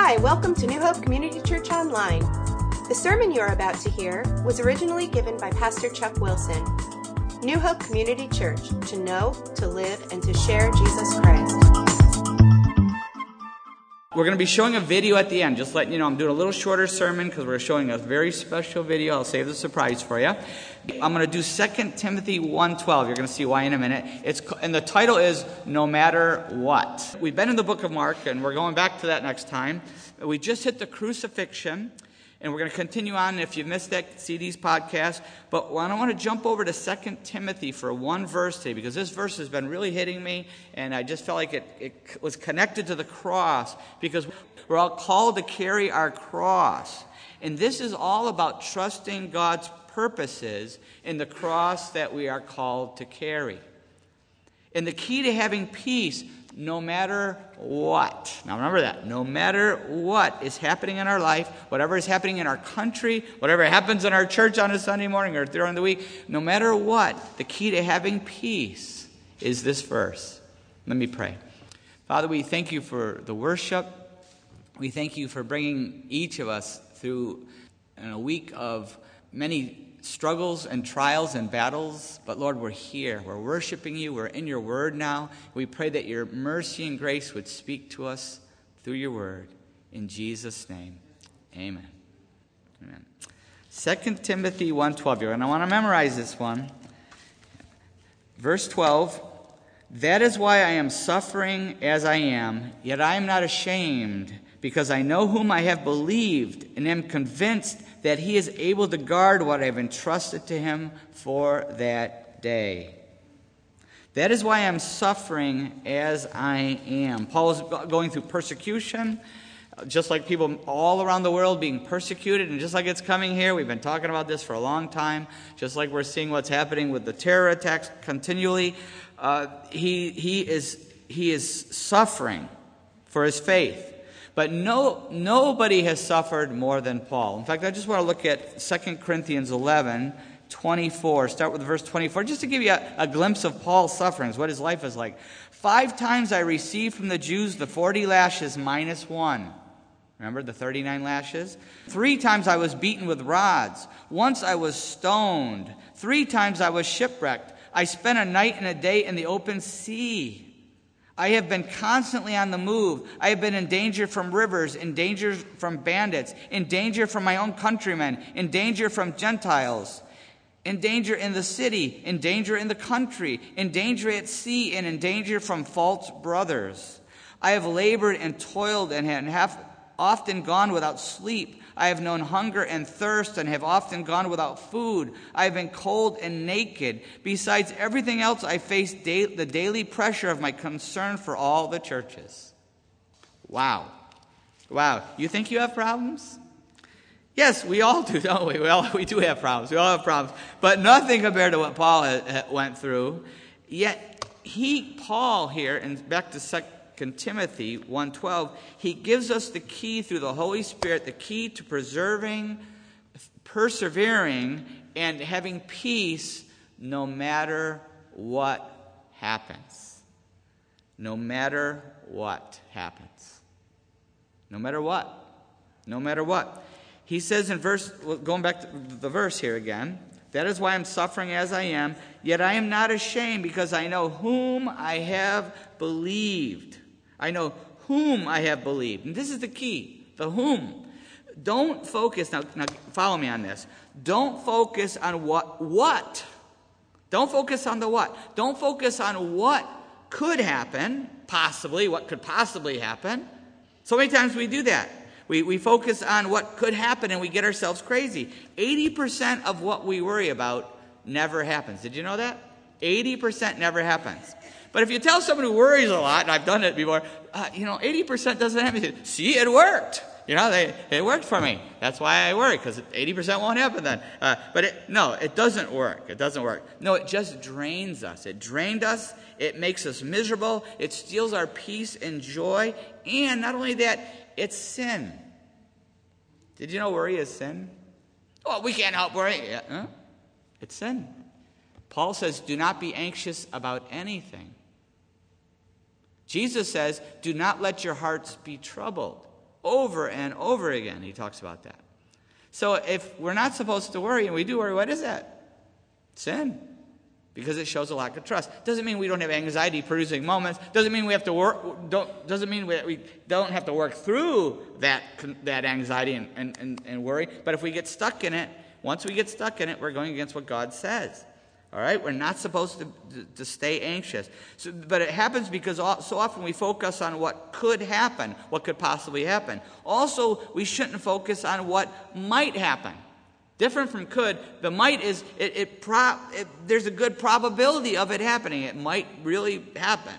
Hi, welcome to New Hope Community Church Online. The sermon you are about to hear was originally given by Pastor Chuck Wilson. New Hope Community Church, to know, to live, and to share Jesus Christ. We're going to be showing a video at the end, just letting you know. I'm doing a little shorter sermon because we're showing a very special video. I'll save the surprise for you. I'm going to do 2 Timothy 1.12. You're going to see why in a minute. It's, and the title is No Matter What. We've been in the book of Mark, and we're going back to that next time. We just hit the crucifixion. And we're going to continue on. If you missed that, see these podcasts. But I want to jump over to 2 Timothy for one verse today because this verse has been really hitting me, and I just felt like it, it was connected to the cross because we're all called to carry our cross. And this is all about trusting God's purposes in the cross that we are called to carry. And the key to having peace no matter what. Now remember that. No matter what is happening in our life, whatever is happening in our country, whatever happens in our church on a Sunday morning or during the week, no matter what, the key to having peace is this verse. Let me pray. Father, we thank you for the worship. We thank you for bringing each of us through a week of many struggles and trials and battles, but Lord, we're here. We're worshiping you. We're in your word now. We pray that your mercy and grace would speak to us through your word. In Jesus' name, amen. Amen. 2 Timothy 1.12. You're going to want to memorize this one. Verse 12. That is why I am suffering as I am, yet I am not ashamed, because I know whom I have believed and am convinced that he is able to guard what I have entrusted to him for that day. That is why I'm suffering as I am. Paul is going through persecution, just like people all around the world being persecuted, and just like it's coming here, we've been talking about this for a long time, just like we're seeing what's happening with the terror attacks continually. Uh, he, he, is, he is suffering for his faith. But no, nobody has suffered more than Paul. In fact, I just want to look at 2 Corinthians 11, 24. Start with verse 24, just to give you a, a glimpse of Paul's sufferings, what his life is like. Five times I received from the Jews the 40 lashes minus one. Remember the 39 lashes? Three times I was beaten with rods. Once I was stoned. Three times I was shipwrecked. I spent a night and a day in the open sea. I have been constantly on the move. I have been in danger from rivers, in danger from bandits, in danger from my own countrymen, in danger from Gentiles, in danger in the city, in danger in the country, in danger at sea, and in danger from false brothers. I have labored and toiled and have often gone without sleep. I have known hunger and thirst and have often gone without food. I have been cold and naked. Besides everything else, I face da- the daily pressure of my concern for all the churches. Wow. Wow. You think you have problems? Yes, we all do, don't we? We, all, we do have problems. We all have problems. But nothing compared to what Paul uh, went through. Yet, he, Paul here, and back to 2 Timothy 1:12, he gives us the key through the Holy Spirit, the key to preserving, persevering, and having peace no matter what happens. No matter what happens. No matter what. No matter what. He says in verse, going back to the verse here again, that is why I'm suffering as I am, yet I am not ashamed because I know whom I have believed. I know whom I have believed. And this is the key the whom. Don't focus, now, now follow me on this. Don't focus on what, what. Don't focus on the what. Don't focus on what could happen, possibly, what could possibly happen. So many times we do that. We, we focus on what could happen and we get ourselves crazy. 80% of what we worry about never happens. Did you know that? 80% never happens. But if you tell someone who worries a lot, and I've done it before, uh, you know, 80% doesn't have anything. See, it worked. You know, they, it worked for me. That's why I worry, because 80% won't happen then. Uh, but it, no, it doesn't work. It doesn't work. No, it just drains us. It drained us. It makes us miserable. It steals our peace and joy. And not only that, it's sin. Did you know worry is sin? Well, we can't help worry. Yeah, huh? It's sin. Paul says, do not be anxious about anything. Jesus says, Do not let your hearts be troubled. Over and over again, he talks about that. So if we're not supposed to worry and we do worry, what is that? Sin. Because it shows a lack of trust. Doesn't mean we don't have anxiety producing moments. Doesn't mean we have to work, don't, doesn't mean we, we don't have to work through that, that anxiety and, and, and, and worry. But if we get stuck in it, once we get stuck in it, we're going against what God says. All right? We're not supposed to, to, stay anxious. So, but it happens because so often we focus on what could happen, what could possibly happen. Also, we shouldn't focus on what might happen. Different from could, the might is, it, it, pro, it there's a good probability of it happening. It might really happen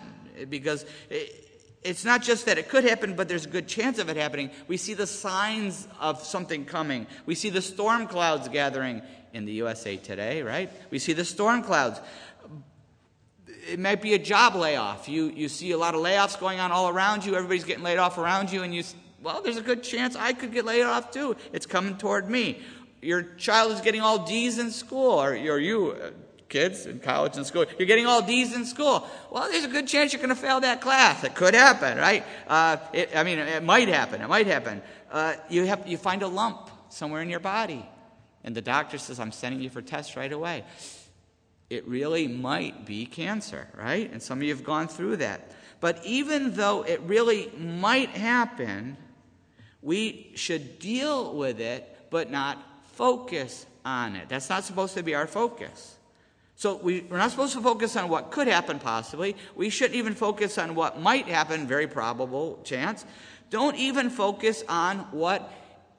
because it, it's not just that it could happen, but there's a good chance of it happening. We see the signs of something coming. We see the storm clouds gathering in the USA today, right? We see the storm clouds. It might be a job layoff. You, you see a lot of layoffs going on all around you. Everybody's getting laid off around you, and you, well, there's a good chance I could get laid off too. It's coming toward me. Your child is getting all D's in school, or, or you, uh, kids in college and school, you're getting all D's in school. Well, there's a good chance you're going to fail that class. It could happen, right? Uh, it, I mean, it might happen. It might happen. Uh, you, have, you find a lump somewhere in your body. And the doctor says, I'm sending you for tests right away. It really might be cancer, right? And some of you have gone through that. But even though it really might happen, we should deal with it, but not focus on it. That's not supposed to be our focus. So we, are not supposed to focus on what could happen possibly. We shouldn't even focus on what might happen, very probable chance. Don't even focus on what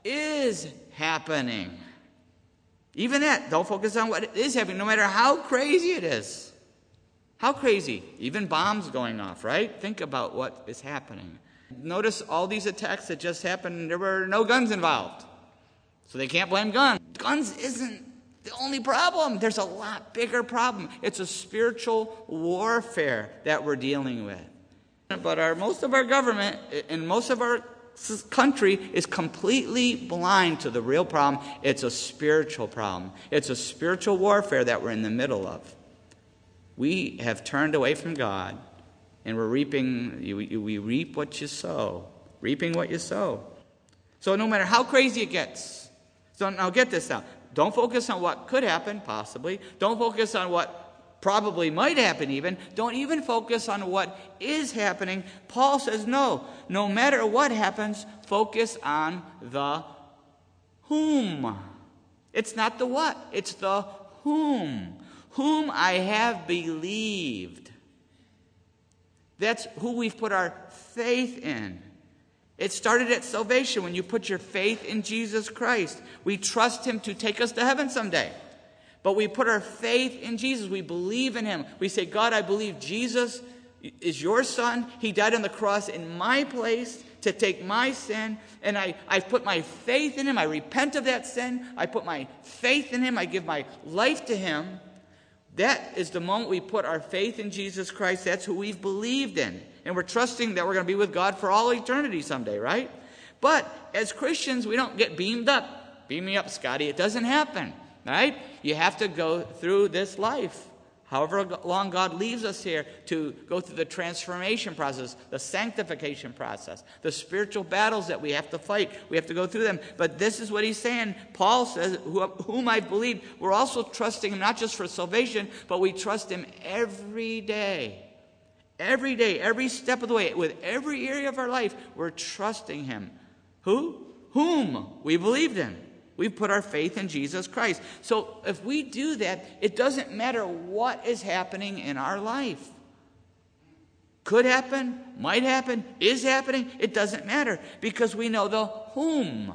is happening. Even that, don't focus on what is happening, no matter how crazy it is. How crazy? Even bombs going off, right? Think about what is happening. Notice all these attacks that just happened, there were no guns involved. So they can't blame guns. Guns isn't the only problem. There's a lot bigger problem. It's a spiritual warfare that we're dealing with. But our, most of our government and most of our country is completely blind to the real problem. It's a spiritual problem, it's a spiritual warfare that we're in the middle of. We have turned away from God, and we're reaping, we reap what you sow, reaping what you sow. So no matter how crazy it gets, so now get this now. Don't focus on what could happen, possibly. Don't focus on what probably might happen even. Don't even focus on what is happening. Paul says, no, no matter what happens, focus on the whom. It's not the what, it's the whom. Whom I have believed. That's who we've put our faith in. It started at salvation when you put your faith in Jesus Christ. We trust Him to take us to heaven someday. But we put our faith in Jesus. We believe in him. We say, God, I believe Jesus is your son. He died on the cross in my place to take my sin. And I, I put my faith in him. I repent of that sin. I put my faith in him. I give my life to him. That is the moment we put our faith in Jesus Christ. That's who we've believed in. And we're trusting that we're going to be with God for all eternity someday, right? But as Christians, we don't get beamed up. Beam me up, Scotty. It doesn't happen. Right? You have to go through this life. However long God leaves us here to go through the transformation process, the sanctification process, the spiritual battles that we have to fight, we have to go through them. But this is what he's saying. Paul says, Whom I believe, we're also trusting him not just for salvation, but we trust him every day. Every day, every step of the way, with every area of our life, we're trusting him. Who? Whom we believed in. We've put our faith in Jesus Christ. So if we do that, it doesn't matter what is happening in our life. Could happen, might happen, is happening. It doesn't matter because we know the whom.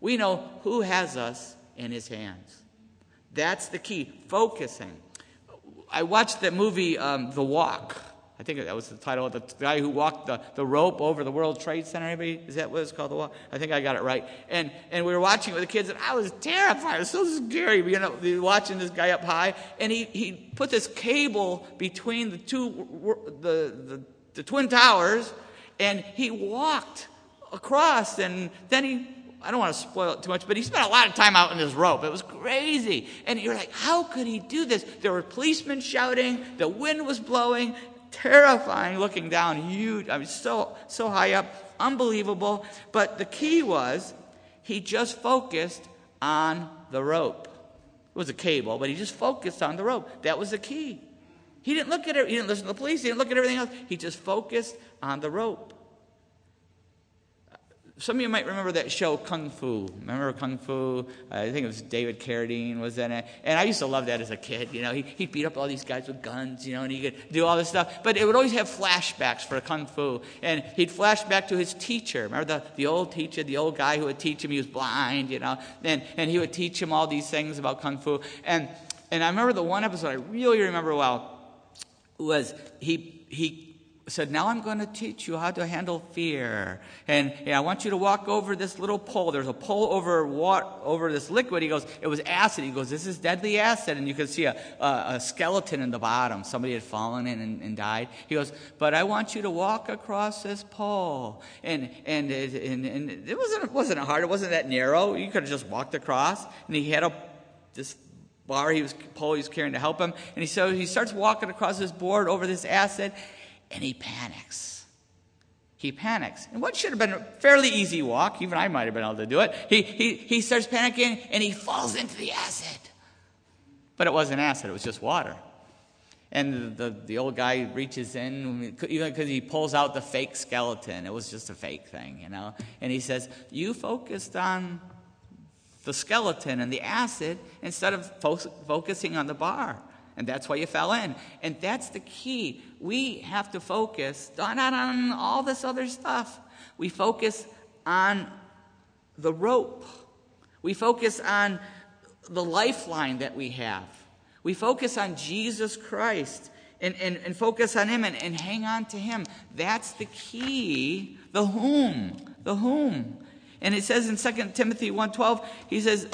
We know who has us in his hands. That's the key. Focusing. I watched the movie um, The Walk. Think that was the title of the guy who walked the, the rope over the World Trade Center. Anybody? Is that what it's called? The walk? I think I got it right. And, and we were watching it with the kids, and I was terrified. It was so scary, you know, watching this guy up high. And he, he put this cable between the two, the, the, the Twin Towers, and he walked across, and then he I don't want to spoil it too much, but he spent a lot of time out in this rope. It was crazy. And you're like, how could he do this? There were policemen shouting, the wind was blowing, terrifying looking down, huge. I mean, so, so high up, unbelievable. But the key was he just focused on the rope. It was a cable, but he just focused on the rope. That was the key. He didn't look at it, he didn't listen to the police, he didn't look at everything else. He just focused on the rope. Some of you might remember that show Kung Fu. Remember Kung Fu? Uh, I think it was David Carradine was in it. And I used to love that as a kid. You know, he, he'd beat up all these guys with guns, you know, and he could do all this stuff. But it would always have flashbacks for Kung Fu. And he'd flash back to his teacher. Remember the, the old teacher, the old guy who would teach him? He was blind, you know. And, and he would teach him all these things about Kung Fu. And, and I remember the one episode I really remember well was he, he said, Now I'm going to teach you how to handle fear. And I want you to walk over this little pole. There's a pole over water, over this liquid. He goes, It was acid. He goes, This is deadly acid. And you can see a, a, a skeleton in the bottom. Somebody had fallen in and, and, died. He goes, But I want you to walk across this pole. And, and, and, and it, wasn't, it wasn't hard. It wasn't that narrow. You could have just walked across. And he had a, this bar he was pole he was carrying to help him. And he so he starts walking across this board over this acid, and he panics. He panics. And what should have been a fairly easy walk, even I might have been able to do it, he, he, he starts panicking and he falls into the acid. But it wasn't acid, it was just water. And the, the, old guy reaches in, even because he pulls out the fake skeleton. It was just a fake thing, you know. And he says, You focused on the skeleton and the acid instead of fo- focusing on the bar. And that's why you fell in. And that's the key. We have to focus not on all this other stuff. We focus on the rope. We focus on the lifeline that we have. We focus on Jesus Christ and, and, and focus on Him and, and hang on to Him. That's the key. The whom. The whom. And it says in 2 Timothy 1.12, he says,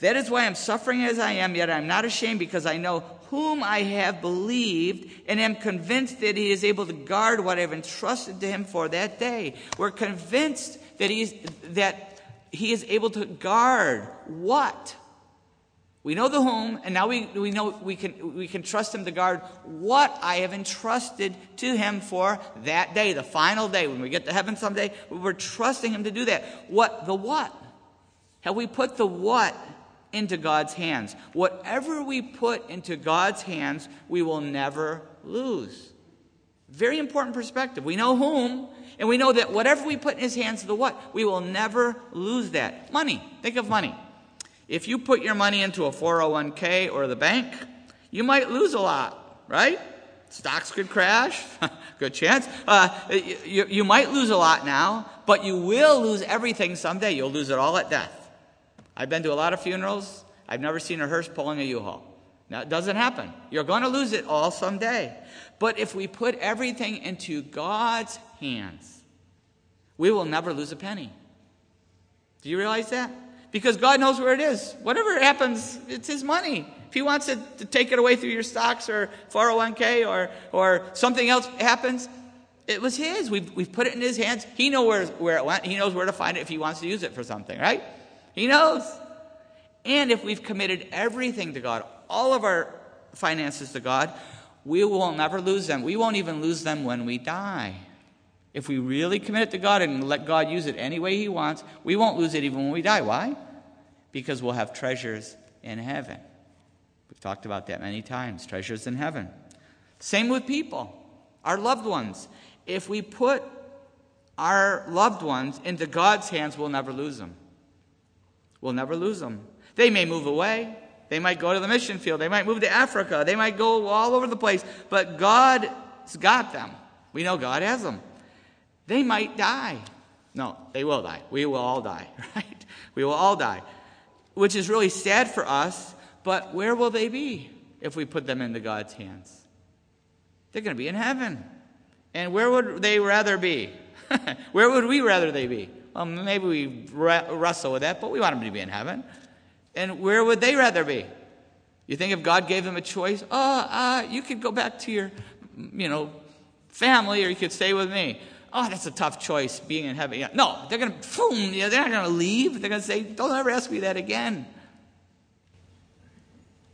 That is why I'm suffering as I am, yet I'm not ashamed because I know whom I have believed and am convinced that he is able to guard what I've entrusted to him for that day. We're convinced that, he's, that he is able to guard what? We know the whom, and now we, we know we can, we can trust him to guard what I have entrusted to him for that day, the final day. When we get to heaven someday, we're trusting him to do that. What? The what? Have we put the what into God's hands. Whatever we put into God's hands, we will never lose. Very important perspective. We know whom, and we know that whatever we put in his hands, the what? We will never lose that. Money. Think of money. If you put your money into a 401k or the bank, you might lose a lot, right? Stocks could crash, good chance. Uh, you, you might lose a lot now, but you will lose everything someday. You'll lose it all at death. I've been to a lot of funerals. I've never seen a hearse pulling a U-Haul. Now, it doesn't happen. You're going to lose it all someday. But if we put everything into God's hands, we will never lose a penny. Do you realize that? Because God knows where it is. Whatever happens, it's His money. If He wants to, to take it away through your stocks or 401k or, or something else happens, it was His. We've, we've put it in His hands. He knows where, where it went. He knows where to find it if He wants to use it for something, right? He knows. And if we've committed everything to God, all of our finances to God, we will never lose them. We won't even lose them when we die. If we really commit it to God and let God use it any way He wants, we won't lose it even when we die. Why? Because we'll have treasures in heaven. We've talked about that many times treasures in heaven. Same with people, our loved ones. If we put our loved ones into God's hands, we'll never lose them. We'll never lose them. They may move away. They might go to the mission field. They might move to Africa. They might go all over the place. But God's got them. We know God has them. They might die. No, they will die. We will all die, right? We will all die. Which is really sad for us, but where will they be if we put them into God's hands? They're going to be in heaven. And where would they rather be? where would we rather they be? Well, maybe we wrestle with that, but we want them to be in heaven. And where would they rather be? You think if God gave them a choice, oh, uh, you could go back to your, you know, family, or you could stay with me. Oh, that's a tough choice, being in heaven. Yeah. No, they're going to, boom, they're not going to leave. They're going to say, don't ever ask me that again.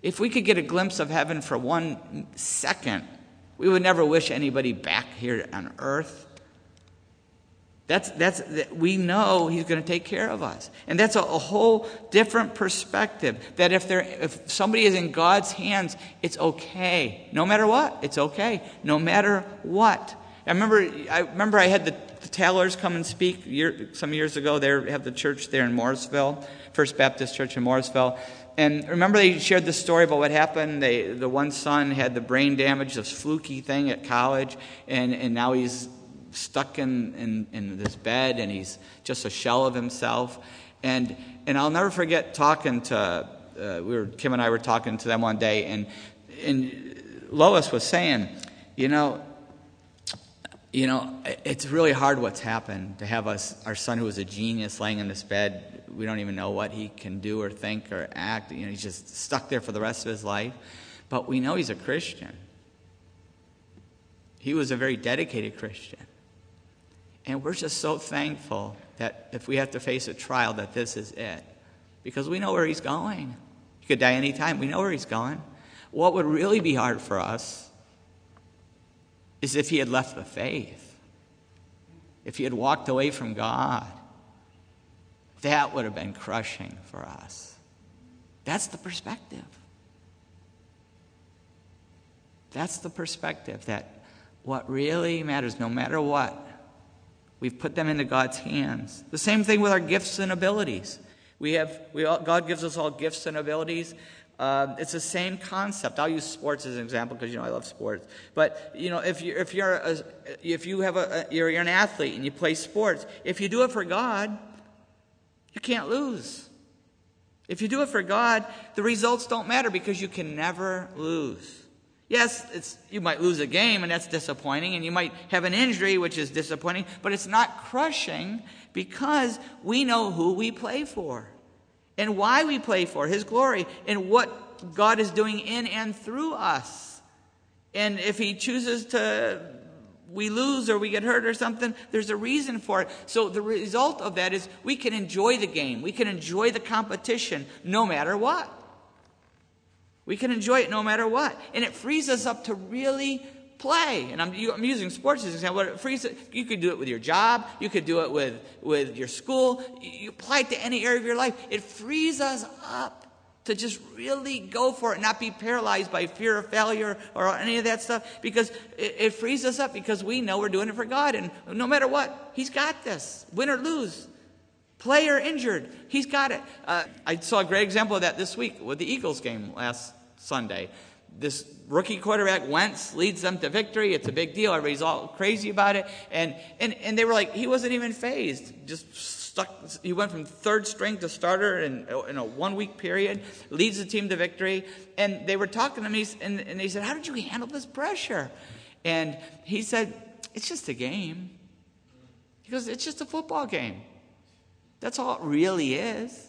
If we could get a glimpse of heaven for one second, We would never wish anybody back here on earth. That's, that's, we know he's going to take care of us. And that's a, a whole different perspective. That if, there, if somebody is in God's hands, it's okay. No matter what, it's okay. No matter what. I remember I, remember I had the, the Taylors come and speak year, some years ago. They have the church there in Morrisville, First Baptist Church in Morrisville. And remember, they shared the story about what happened. They, the one son had the brain damage, this fluky thing at college, and, and now he's stuck in, in, in this bed and he's just a shell of himself. And, and I'll never forget talking to, uh, we were, Kim and I were talking to them one day, and, and Lois was saying, you know, you know, it's really hard what's happened to have us, our son who was a genius laying in this bed. We don't even know what he can do or think or act. You know, he's just stuck there for the rest of his life. But we know he's a Christian. He was a very dedicated Christian. And we're just so thankful that if we have to face a trial, that this is it. Because we know where he's going. He could die anytime. We know where he's going. What would really be hard for us is if he had left the faith, if he had walked away from God. That would have been crushing for us. That's the perspective. That's the perspective that what really matters, no matter what, We've put them into God's hands. The same thing with our gifts and abilities. We have, we all, God gives us all gifts and abilities. Uh, it's the same concept. I'll use sports as an example because you know I love sports. But you know, if you if you're a, if you have a, you're, you're an athlete and you play sports, if you do it for God, you can't lose. If you do it for God, the results don't matter because you can never lose. Yes, you might lose a game, and that's disappointing, and you might have an injury, which is disappointing, but it's not crushing because we know who we play for and why we play for His glory and what God is doing in and through us. And if He chooses to, we lose or we get hurt or something, there's a reason for it. So the result of that is we can enjoy the game, we can enjoy the competition no matter what. We can enjoy it no matter what. And it frees us up to really play. And I'm, I'm using sports as an example. It frees, you could do it with your job. You could do it with, with your school. You apply it to any area of your life. It frees us up to just really go for it, not be paralyzed by fear of failure or any of that stuff, because it, it frees us up because we know we're doing it for God. And no matter what, He's got this, win or lose. Player injured, he's got it. Uh, I saw a great example of that this week with the Eagles game last Sunday. This rookie quarterback, Wentz, leads them to victory. It's a big deal. Everybody's all crazy about it. And, and, and they were like, he wasn't even fazed. Just stuck. He went from third string to starter in, in a one week period, leads the team to victory. And they were talking to me, and, and they said, How did you handle this pressure? And he said, It's just a game. He goes, It's just a football game. That's all it really is.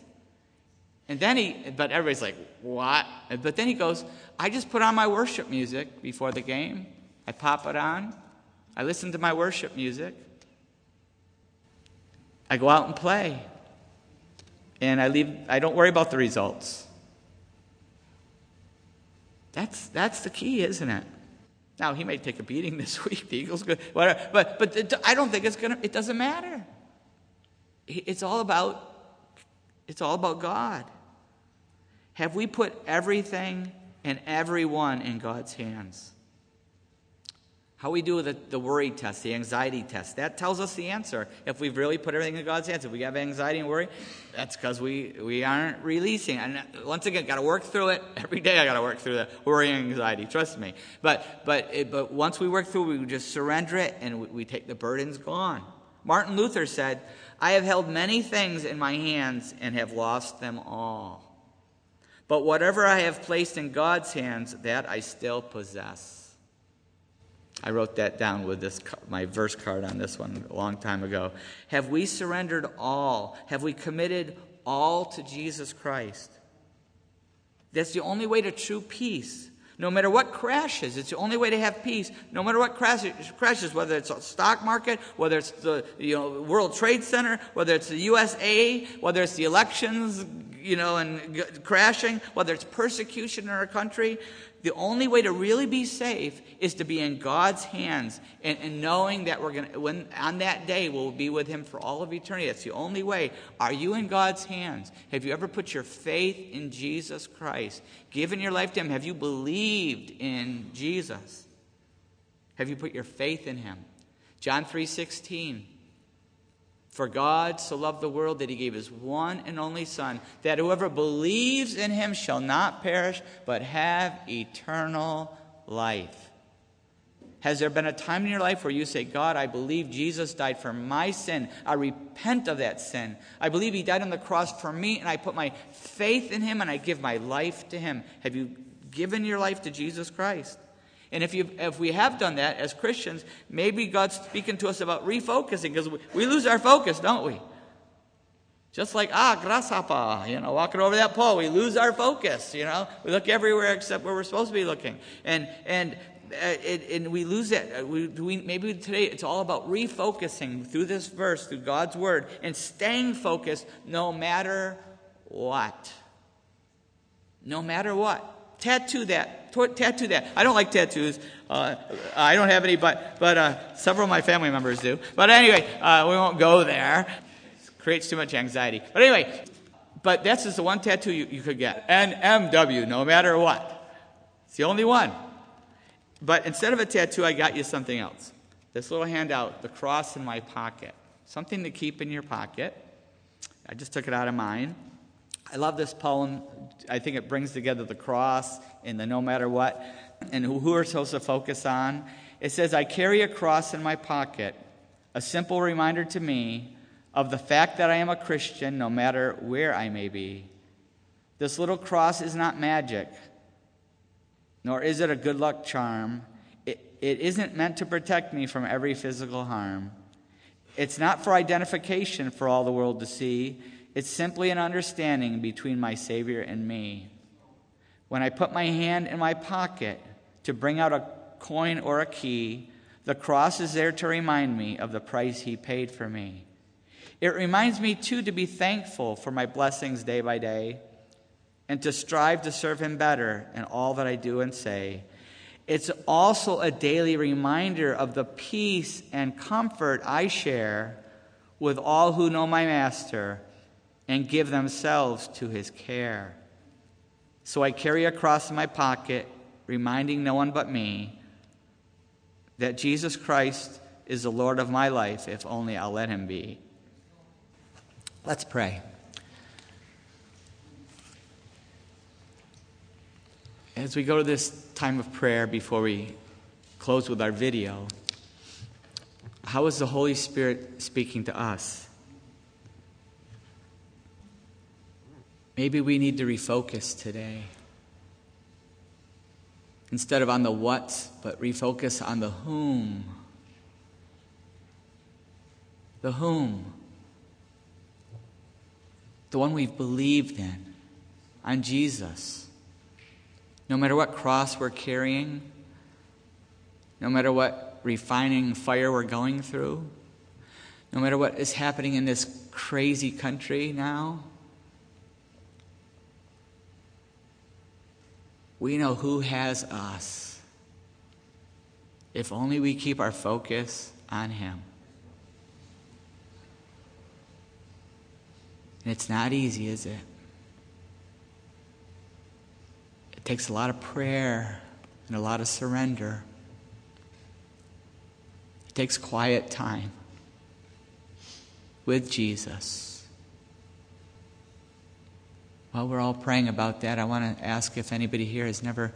And then he, but everybody's like, what? But then he goes, I just put on my worship music before the game. I pop it on. I listen to my worship music. I go out and play. And I leave, I don't worry about the results. That's, that's the key, isn't it? Now, he may take a beating this week. The Eagles good, whatever. But, but I don't think it's going to, it doesn't matter. It's all about it's all about God. Have we put everything and everyone in God's hands? How we do the, the worry test, the anxiety test, that tells us the answer. If we've really put everything in God's hands, if we have anxiety and worry, that's because we, we aren't releasing. And uh, once again, got to work through it. Every day I got to work through the worry and anxiety, trust me. But, but, it, but once we work through we just surrender it and we, we take the burdens gone. Martin Luther said, I have held many things in my hands and have lost them all. But whatever I have placed in God's hands, that I still possess. I wrote that down with this my verse card on this one a long time ago. Have we surrendered all? Have we committed all to Jesus Christ? That's the only way to true peace. No matter what crashes, it's the only way to have peace. No matter what crashes, whether it's a stock market, whether it's the you know, World Trade Center, whether it's the USA, whether it's the elections, you know, and crashing, whether it's persecution in our country, The only way to really be safe is to be in God's hands and, and knowing that we're going to, when on that day, we'll be with Him for all of eternity. That's the only way. Are you in God's hands? Have you ever put your faith in Jesus Christ? Given your life to Him? Have you believed in Jesus? Have you put your faith in Him? John 3 16. For God so loved the world that he gave his one and only Son, that whoever believes in him shall not perish, but have eternal life. Has there been a time in your life where you say, God, I believe Jesus died for my sin. I repent of that sin. I believe he died on the cross for me, and I put my faith in him and I give my life to him. Have you given your life to Jesus Christ? And if, you, if we have done that as Christians, maybe God's speaking to us about refocusing because we, we lose our focus, don't we? Just like, ah, grasshopper, you know, walking over that pole, we lose our focus, you know. We look everywhere except where we're supposed to be looking. And, and, uh, it, and we lose that. Uh, we, we, maybe today it's all about refocusing through this verse, through God's word, and staying focused no matter what. No matter what. Tattoo that. Tattoo that. I don't like tattoos. Uh, I don't have any, but, but uh, several of my family members do. But anyway, uh, we won't go there. It creates too much anxiety. But anyway, but that's just the one tattoo you, you could get. NMW, no matter what. It's the only one. But instead of a tattoo, I got you something else. This little handout, the cross in my pocket. Something to keep in your pocket. I just took it out of mine. I love this poem. I think it brings together the cross and the no matter what and who we're supposed to focus on. It says, I carry a cross in my pocket, a simple reminder to me of the fact that I am a Christian no matter where I may be. This little cross is not magic, nor is it a good luck charm. It, it isn't meant to protect me from every physical harm. It's not for identification for all the world to see. It's simply an understanding between my Savior and me. When I put my hand in my pocket to bring out a coin or a key, the cross is there to remind me of the price He paid for me. It reminds me, too, to be thankful for my blessings day by day and to strive to serve Him better in all that I do and say. It's also a daily reminder of the peace and comfort I share with all who know my Master and give themselves to his care. So I carry a cross in my pocket, reminding no one but me that Jesus Christ is the Lord of my life, if only I'll let him be. Let's pray. As we go to this time of prayer before we close with our video, how is the Holy Spirit speaking to us? Maybe we need to refocus today. Instead of on the what, but refocus on the whom. The whom. The one we've believed in, on Jesus. No matter what cross we're carrying, no matter what refining fire we're going through, no matter what is happening in this crazy country now, We know who has us. If only we keep our focus on Him. And it's not easy, is it? It takes a lot of prayer and a lot of surrender. It takes quiet time with Jesus. While we're all praying about that, I want to ask if anybody here has never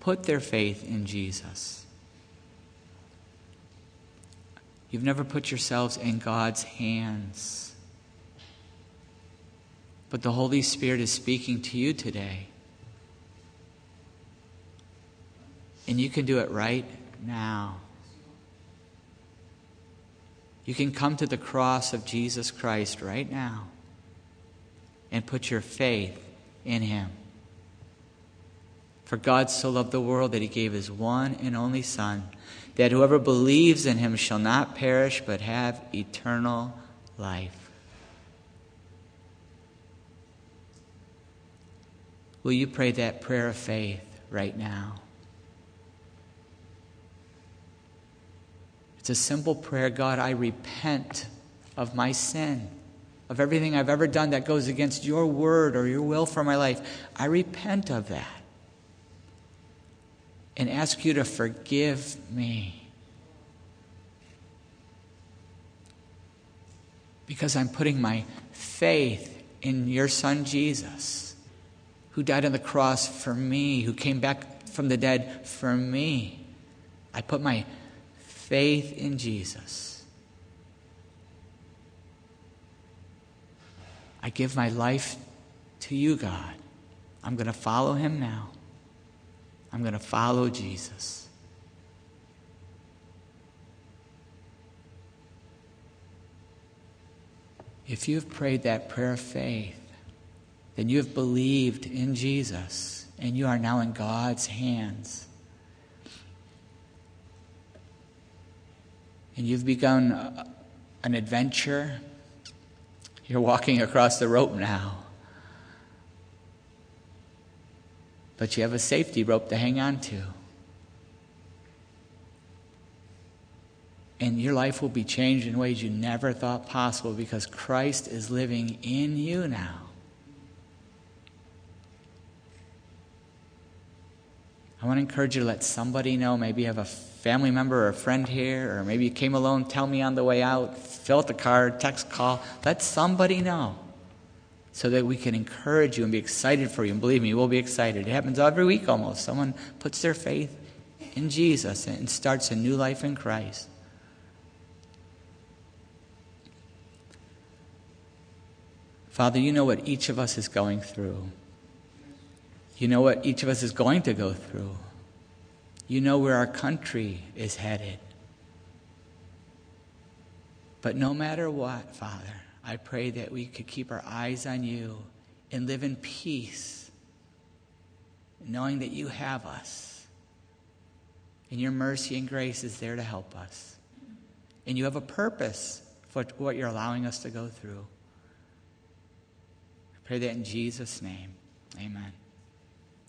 put their faith in Jesus. You've never put yourselves in God's hands. But the Holy Spirit is speaking to you today. And you can do it right now. You can come to the cross of Jesus Christ right now and put your faith in Him. For God so loved the world that He gave His one and only Son, that whoever believes in Him shall not perish but have eternal life. Will you pray that prayer of faith right now. It's a simple prayer God, I repent of my sin, of everything I've ever done that goes against your word or your will for my life. I repent of that and ask you to forgive me. Because I'm putting my faith in your son Jesus, who died on the cross for me, who came back from the dead for me. I put my faith in Jesus. I give my life to you, God. I'm going to follow him now. I'm going to follow Jesus. If you've prayed that prayer of faith, then you have believed in Jesus and you are now in God's hands. and you've begun an adventure. You're walking across the rope now. But you have a safety rope to hang on to. And your life will be changed in ways you never thought possible because Christ is living in you now. I want to encourage you to let somebody know. Maybe you have a family member or a friend here, or maybe you came alone, tell me on the way out, fill out the card, text, call. Let somebody know so that we can encourage you and be excited for you. And believe me, we'll be excited. It happens every week almost. Someone puts their faith in Jesus and starts a new life in Christ. Father, you know what each of us is going through. You know what each of us is going to go through. You know where our country is headed. But no matter what, Father, I pray that we could keep our eyes on you and live in peace, knowing that you have us. And your mercy and grace is there to help us. And you have a purpose for what you're allowing us to go through. I pray that in Jesus' name. Amen.